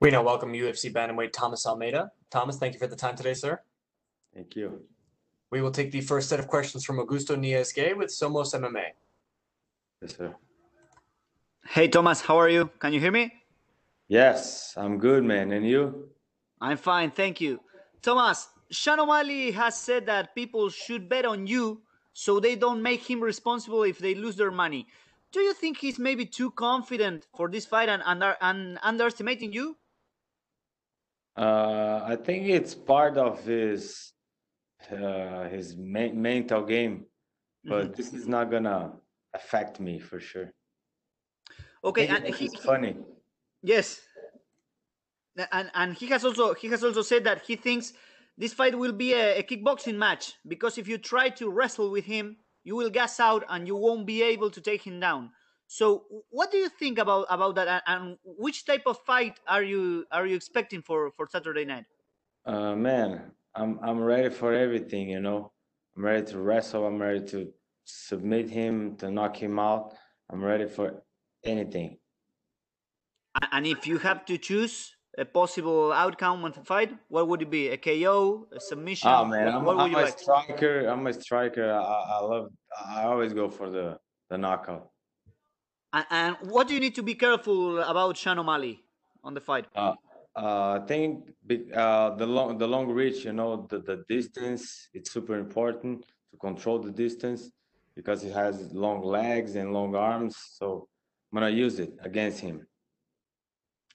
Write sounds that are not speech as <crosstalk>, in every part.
We now welcome UFC bantamweight Thomas Almeida. Thomas, thank you for the time today, sir. Thank you. We will take the first set of questions from Augusto Niesgue with Somos MMA. Yes, sir. Hey, Thomas, how are you? Can you hear me? Yes, I'm good, man. And you? I'm fine, thank you. Thomas, Sean O'Malley has said that people should bet on you so they don't make him responsible if they lose their money. Do you think he's maybe too confident for this fight and, and, and underestimating you? Uh, I think it's part of his uh, his me- mental game, but Mhm. this is not gonna affect me for sure. Okay, and he, funny. yes, and and he has also he has also said that he thinks this fight will be a, a kickboxing match because if you try to wrestle with him, you will gas out and you won't be able to take him down. So, what do you think about about that? And, which type of fight are you are you expecting for for Saturday night? Uh, man, I'm I'm ready for everything. You know, I'm ready to wrestle. I'm ready to submit him, to knock him out. I'm ready for anything. And if you have to choose a possible outcome of the fight, what would it be? A KO, a submission? Oh man, What- I'm, what would I'm you a like? striker. I'm a striker. I, I I love. I always go for the the knockout. And, what do you need to be careful about Sean O'Malley on the fight? Uh, uh, I think uh, the long the long reach, you know, the, the distance, it's super important to control the distance because he has long legs and long arms. So I'm gonna use it against him.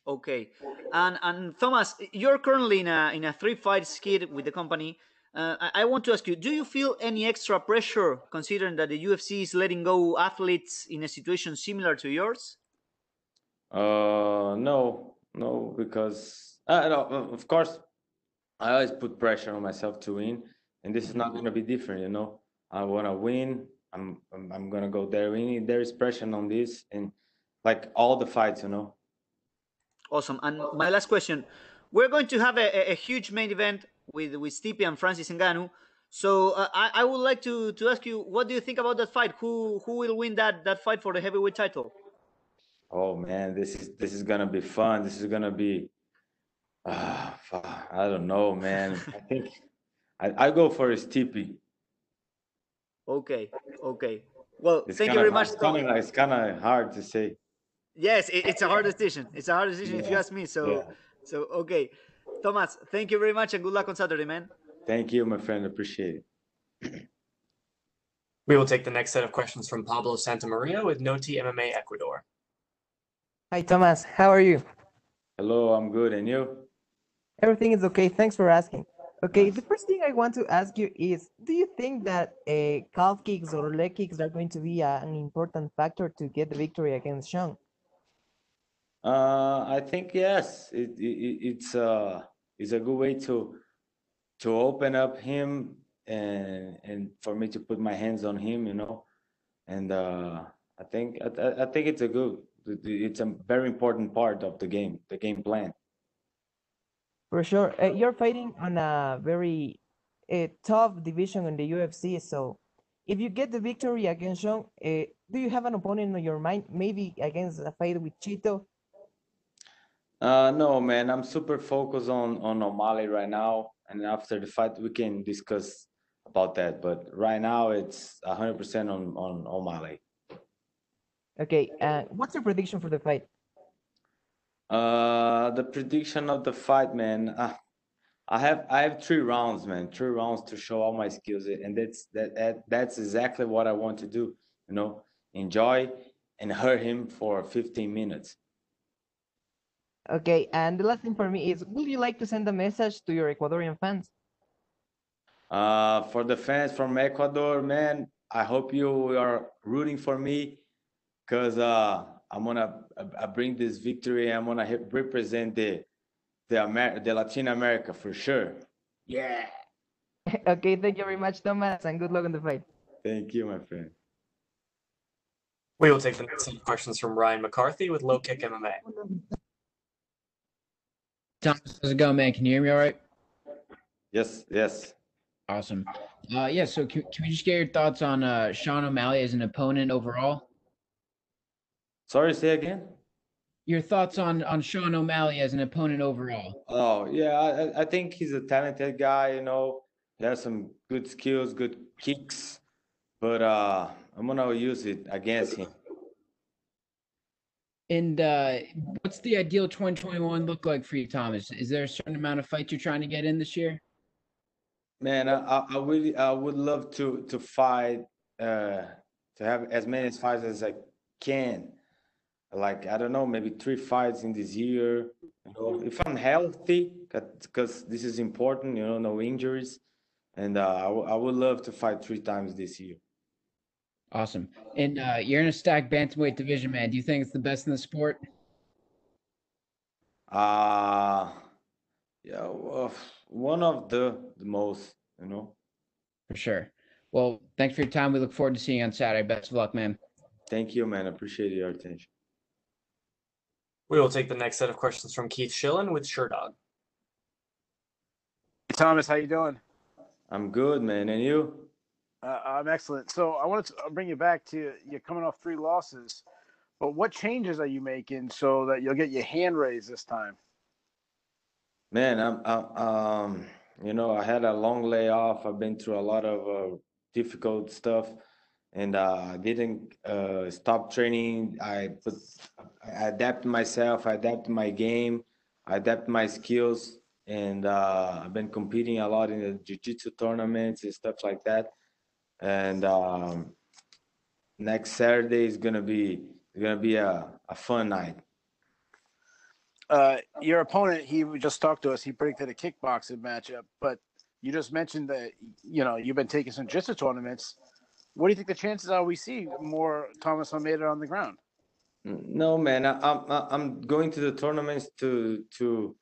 Okay, and and Thomas, you're currently in a in a three fight skid with the company. Uh, I, I want to ask you: Do you feel any extra pressure considering that the UFC is letting go athletes in a situation similar to yours? Uh, no, no, because uh, no, of course I always put pressure on myself to win, and this is not gonna be different. You know, I wanna win. I'm I'm, I'm gonna go there winning. There is pressure on this, and like all the fights, you know. Awesome. And my last question: We're going to have a- a huge main event with with Stipe and Francis Ngannou. So uh, I, I would like to, to ask you, what do you think about that fight? Who who will win that, that fight for the heavyweight title? Oh man, this is this is gonna be fun. This is gonna be. Uh, I don't know, man. I <laughs> think I I go for a Stipe. Okay, okay. Well, It's thank you very hard- much. It's kind of it's kind of hard to say. Yes, it, it's a hard decision. It's a hard decision if you ask me. So, yeah. so okay, Thomas, thank you very much and good luck on Saturday, man. Thank you, my friend. Appreciate it. We will take the next set of questions from Pablo Santamaria with Noti MMA Ecuador. Hi, Thomas. How are you? Hello, I'm good, and you? Everything is okay. Thanks for asking. Okay, the first thing I want to ask you is Do you think that uh, calf kicks or leg kicks are going to be uh, an important factor to get the victory against Sean? Uh, I think yes. It, it it's uh it's a good way to to open up him and and for me to put my hands on him, you know. And uh, I think I, I- think it's a good. It's a very important part of the game, the game plan. For sure. Uh, you're fighting on a very uh, tough division in the UFC. So, if you get the victory against Sean, uh, do you have an opponent in your mind? Maybe against a fight with Chito? Uh, no, man, I'm super focused on on O'Malley right now, and after the fight we can discuss about that. But right now it's 100% on on O'Malley. Okay, uh, what's your prediction for the fight? Uh, the prediction of the fight, man. Uh, I have I have three rounds, man. Three rounds to show all my skills, and that's that, that that's exactly what I want to do. You know, enjoy and hurt him for 15 minutes. Okay, and the last thing for me is Would you like to send a message to your Ecuadorian fans? Uh, for the fans from Ecuador, man, I hope you are rooting for me, cause uh, I'm gonna I I bring this victory. I'm gonna represent the the Amer- the Latin America for sure. Yeah. <laughs> okay, thank you very much, Thomas, and good luck in the fight. Thank you, my friend. We will take the next set of questions from Ryan McCarthy with Low Kick MMA. Thomas, how's it going, man? Can you hear me all right? Yes, yes. Awesome. Uh, yeah, so can, can we just get your thoughts on uh, Sean O'Malley as an opponent overall? Sorry, say again. your thoughts on on Sean O'Malley as an opponent overall. Oh yeah, I, I- I think he's a talented guy. You know, he has some good skills, good kicks, but uh, I'm gonna use it against him. And uh, what's the ideal 2021 look like for you, Thomas? Is there a certain amount of fights you're trying to get in this year? Man, I, I, really, I would love to to fight, uh, to have as many fights as I can. Like I don't know, maybe three fights in this year. You know, if I'm healthy, because this is important. You know, no injuries, and uh, I, I would love to fight three times this year. Awesome. And uh, you're in a stacked bantamweight division, man. Do you think it's the best in the sport? Uh yeah, well, one of the the most, you know. For sure. Well, thanks for your time. We look forward to seeing you on Saturday. Best of luck, man. Thank you, man. I appreciate your attention. We will take the next set of questions from Keith Schillen with Sherdog. Thomas, how you doing? I'm good, man. And you? Uh, I'm excellent. So I wanted to bring you back to you're coming off three losses, but what changes are you making so that you'll get your hand raised this time? Man, I'm, I'm um, you know, I had a long layoff. I've been through a lot of uh, difficult stuff, and uh, I didn't uh, stop training. I put, I adapted myself. I adapted my game. I adapted my skills, and uh, I've been competing a lot in the jiu-jitsu tournaments and stuff like that. And um, next Saturday is gonna be gonna be a, a fun night. Uh, your opponent, he just talked to us. He predicted a kickboxing matchup, but you just mentioned that you know you've been taking some jiu-jitsu tournaments. What do you think the chances are we see more Thomas Almeida on the ground? No, man, I, I'm I'm going to the tournaments to to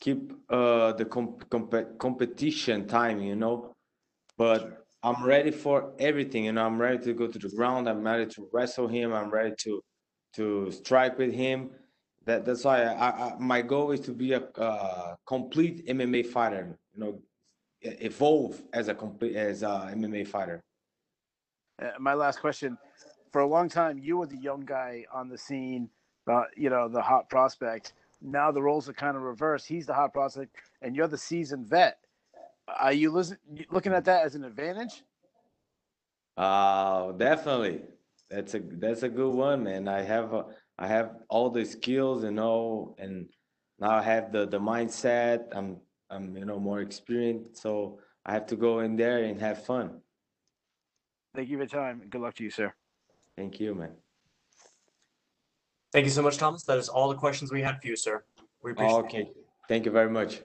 keep uh the comp comp competition time, you know. But I'm ready for everything, you know. I'm ready to go to the ground. I'm ready to wrestle him. I'm ready to to strike with him. That that's why I, I my goal is to be a uh, complete MMA fighter. You know, evolve as a complete as a MMA fighter. Uh, my last question: For a long time, you were the young guy on the scene, uh, you know, the hot prospect. Now the roles are kind of reversed. He's the hot prospect, and you're the seasoned vet. Are you listen, looking at that as an advantage? Uh, definitely. That's a that's a good one, man. I have uh, I have all the skills, you know, and now I have the the mindset. I'm I'm you know more experienced, so I have to go in there and have fun. Thank you for your time. Good luck to you, sir. Thank you, man. Thank you so much, Thomas. That is all the questions we had for you, sir. We appreciate it. Okay. Thank you very much.